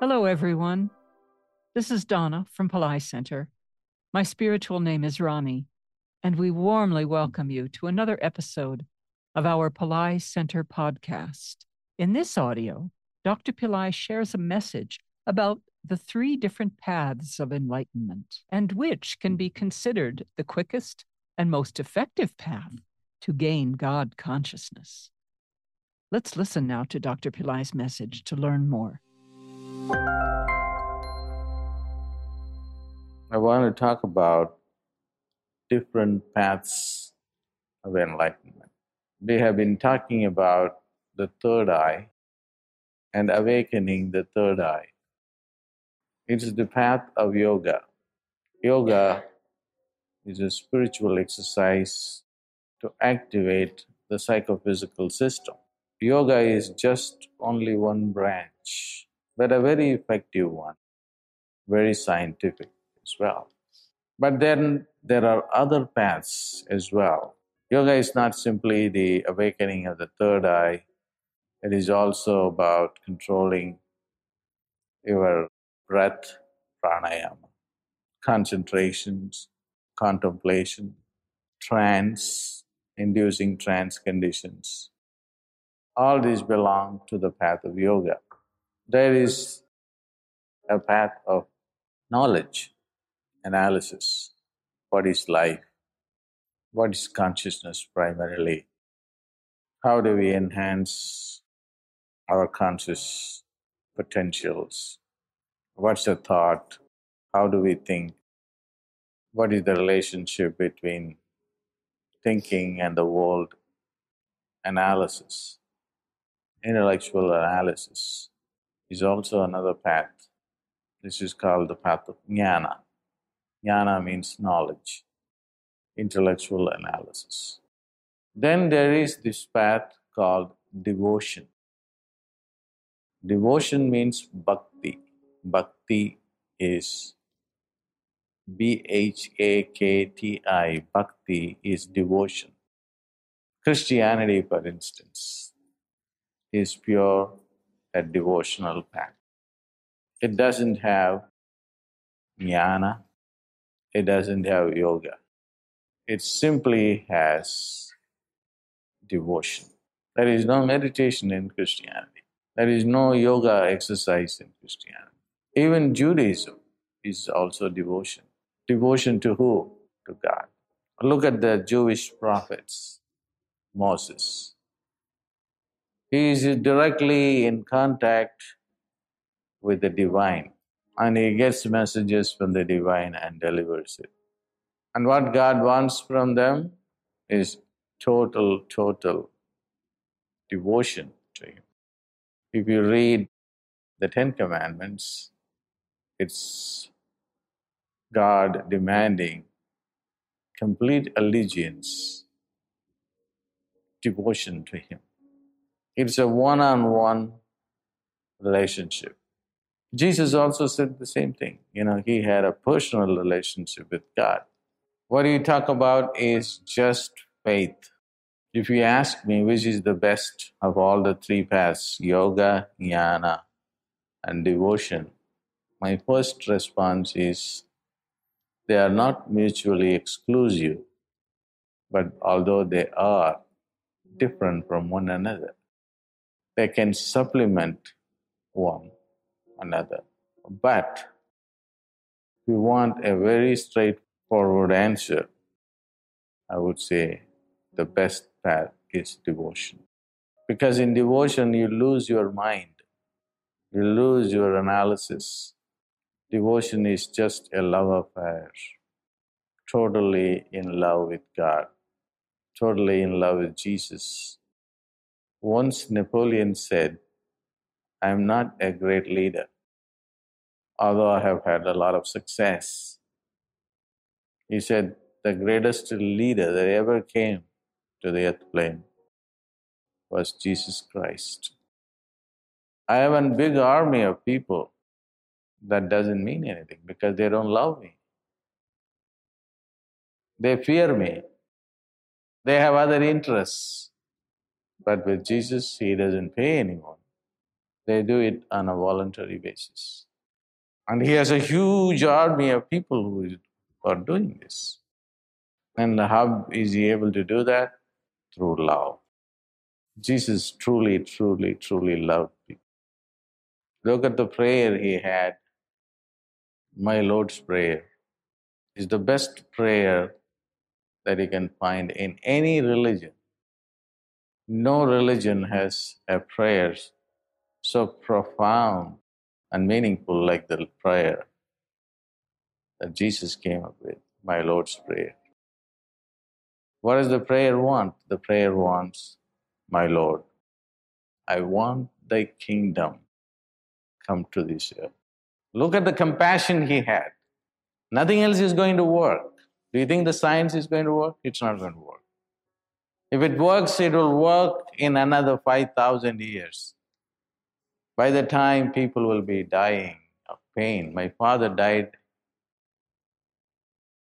Hello, everyone. This is Dawna from Pillai Center. My spiritual name is Rani, and we warmly welcome you to another episode of our Pillai Center podcast. In this audio, Dr. Pillai shares a message about the three different paths of enlightenment and which can be considered the quickest and most effective path to gain God consciousness. Let's listen now to Dr. Pillai's message to learn more. I want to talk about different paths of enlightenment. We have been talking about the third eye and awakening the third eye. It is the path of yoga. Yoga is a spiritual exercise to activate the psychophysical system. Yoga is just only one branch, but a very effective one, very scientific as well. But then there are other paths as well. Yoga is not simply the awakening of the third eye, it is also about controlling your breath, pranayama, concentrations, contemplation, trance, inducing trance conditions. All these belong to the path of yoga. There is a path of knowledge, analysis. What is life? What is consciousness primarily? How do we enhance our conscious potentials? What's the thought? How do we think? What is the relationship between thinking and the world? Analysis, intellectual analysis is also another path. This is called the path of jnana. Jnana means knowledge, intellectual analysis. Then there is this path called devotion. Devotion means bhakti. Bhakti is B H A K T I. Bhakti is devotion. Christianity, for instance, is pure a devotional path. It doesn't have jnana, it doesn't have yoga. It simply has devotion. There is no meditation in Christianity. There is no yoga exercise in Christianity. Even Judaism is also devotion. Devotion to who? To God. Look at the Jewish prophets, Moses. He is directly in contact with the divine and he gets messages from the divine and delivers it. And what God wants from them is total, total devotion to Him. If you read the Ten Commandments, it's God demanding complete allegiance, devotion to Him. It's a one on one relationship. Jesus also said the same thing. You know, he had a personal relationship with God. What you talk about is just faith. If you ask me which is the best of all the three paths yoga, jnana, and devotion my first response is they are not mutually exclusive, but although they are different from one another, they can supplement one another. But if you want a very straightforward answer, I would say the best path is devotion. Because in devotion, you lose your mind, you lose your analysis. Devotion is just a love affair, totally in love with God, totally in love with Jesus. Once Napoleon said, I am not a great leader, although I have had a lot of success. He said, the greatest leader that ever came to the earth plane was Jesus Christ. I have a big army of people. That doesn't mean anything because they don't love me. They fear me. They have other interests. But with Jesus, He doesn't pay anyone. They do it on a voluntary basis. And he has a huge army of people who are doing this. And how is he able to do that? Through love. Jesus truly, truly, truly loved people. Look at the prayer he had. My Lord's Prayer is the best prayer that you can find in any religion. No religion has a prayer so profound and meaningful like the prayer that Jesus came up with, my Lord's Prayer. What does the prayer want? The prayer wants, my Lord, I want thy kingdom come to this earth. Look at the compassion he had. Nothing else is going to work. Do you think the science is going to work? It's not going to work. If it works, it will work in another 5,000 years. By the time people will be dying of pain, my father died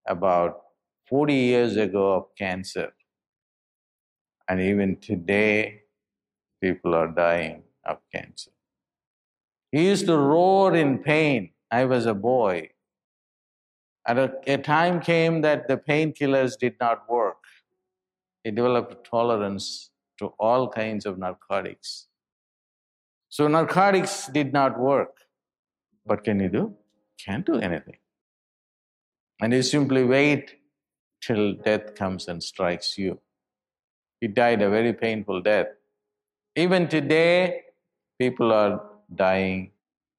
about 40 years ago of cancer. And even today, people are dying of cancer. He used to roar in pain. I was a boy. And a, a time came that the painkillers did not work. He developed tolerance to all kinds of narcotics. So narcotics did not work. What can you do? Can't do anything. And you simply wait till death comes and strikes you. He died a very painful death. Even today, people are dying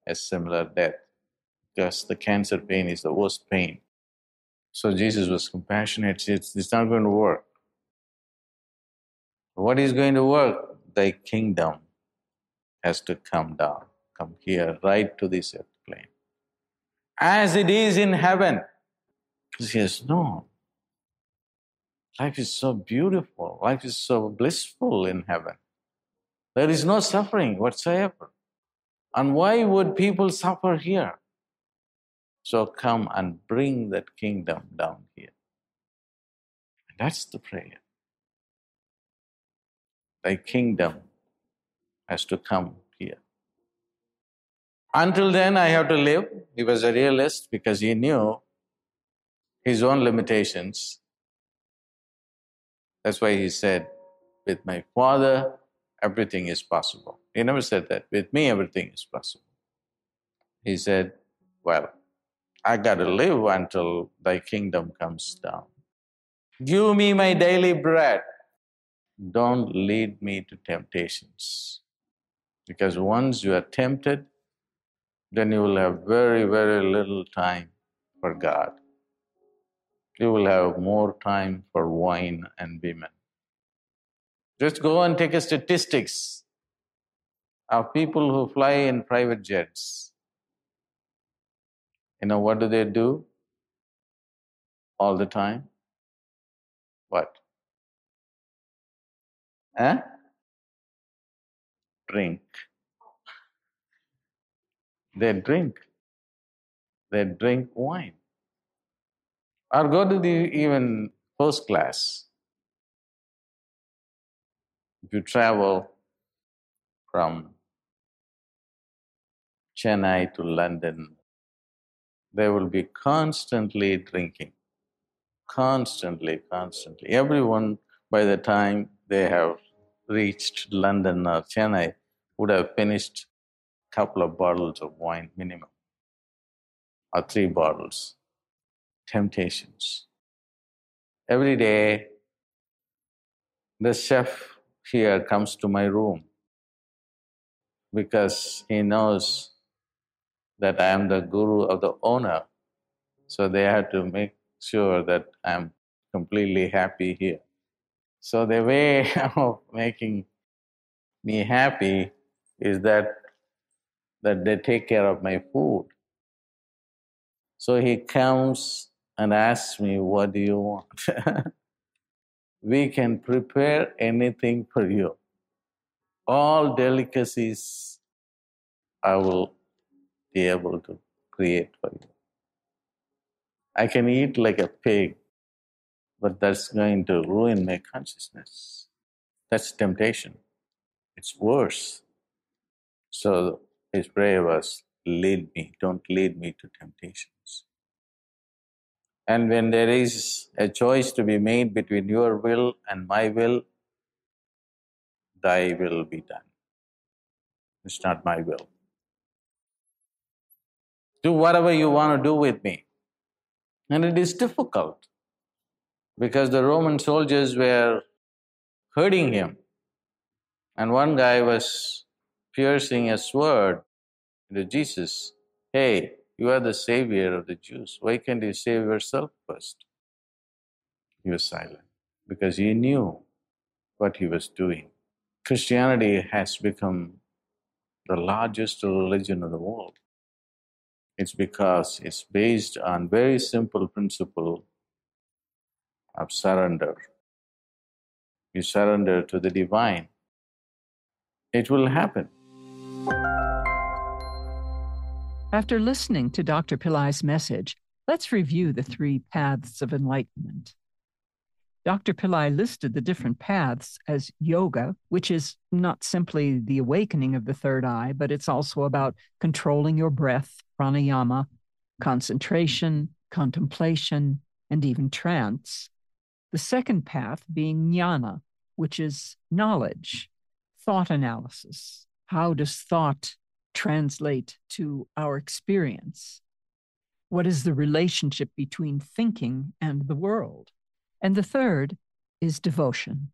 a similar death because the cancer pain is the worst pain. So Jesus was compassionate. It's, it's not going to work. What is going to work? Thy kingdom has to come down, come here, right to this earth plane. As it is in heaven. He says, No. Life is so beautiful. Life is so blissful in heaven. There is no suffering whatsoever. And why would people suffer here? So come and bring that kingdom down here. And that's the prayer. Thy kingdom has to come here. Until then, I have to live. He was a realist because he knew his own limitations. That's why he said, With my Father, everything is possible. He never said that. With me, everything is possible. He said, Well, I got to live until thy kingdom comes down. Give me my daily bread. Don't lead me to temptations. Because once you are tempted, then you will have very, very little time for God. You will have more time for wine and women. Just go and take a statistics of people who fly in private jets. You know what do they do all the time? What? Huh? Drink. They drink. They drink wine. Or go to the even first class. If you travel from Chennai to London, they will be constantly drinking. Constantly, constantly. Everyone, by the time they have reached London or Chennai, would have finished a couple of bottles of wine minimum, or three bottles. Temptations. Every day, the chef here comes to my room because he knows that I am the guru of the owner. So they have to make sure that I'm completely happy here. So the way of making me happy is that that they take care of my food. So he comes and asks me, What do you want? we can prepare anything for you. All delicacies I will be able to create for you. I can eat like a pig, but that's going to ruin my consciousness. That's temptation. It's worse. So his prayer was, Lead me, don't lead me to temptations. And when there is a choice to be made between your will and my will, thy will be done. It's not my will. Do whatever you want to do with me. And it is difficult because the Roman soldiers were hurting him. And one guy was piercing a sword into Jesus. Hey, you are the savior of the Jews. Why can't you save yourself first? He was silent because he knew what he was doing. Christianity has become the largest religion of the world. It's because it's based on very simple principle of surrender. You surrender to the divine. It will happen. After listening to Dr. Pillai's message, let's review the three paths of enlightenment. Dr. Pillai listed the different paths as yoga, which is not simply the awakening of the third eye, but it's also about controlling your breath, pranayama, concentration, contemplation, and even trance. The second path being jnana, which is knowledge, thought analysis. How does thought translate to our experience? What is the relationship between thinking and the world? And the third is devotion.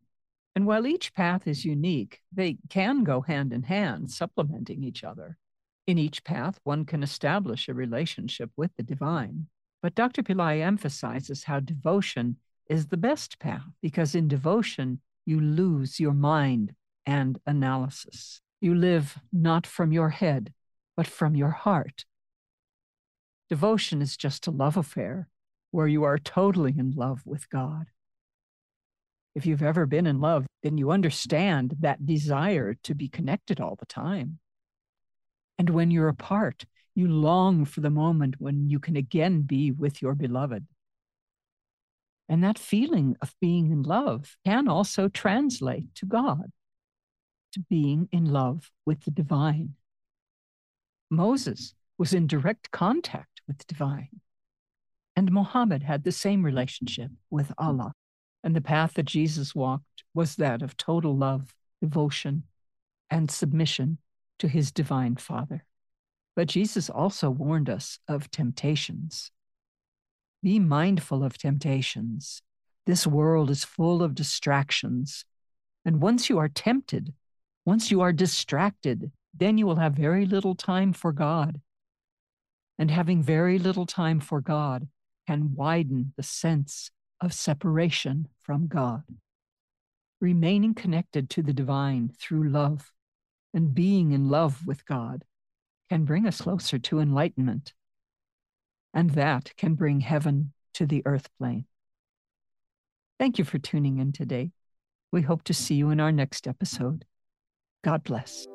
And while each path is unique, they can go hand in hand, supplementing each other. In each path, one can establish a relationship with the divine. But Dr. Pillai emphasizes how devotion is the best path because in devotion, you lose your mind and analysis. You live not from your head, but from your heart. Devotion is just a love affair where you are totally in love with God. If you've ever been in love, then you understand that desire to be connected all the time. And when you're apart, you long for the moment when you can again be with your beloved. And that feeling of being in love can also translate to God, to being in love with the divine. Moses was in direct contact with the divine. And Muhammad had the same relationship with Allah. And the path that Jesus walked was that of total love, devotion, and submission to his divine Father. But Jesus also warned us of temptations. Be mindful of temptations. This world is full of distractions. And once you are tempted, once you are distracted, then you will have very little time for God. And having very little time for God can widen the sense of separation from God. Remaining connected to the divine through love and being in love with God can bring us closer to enlightenment. And that can bring heaven to the earth plane. Thank you for tuning in today. We hope to see you in our next episode. God bless.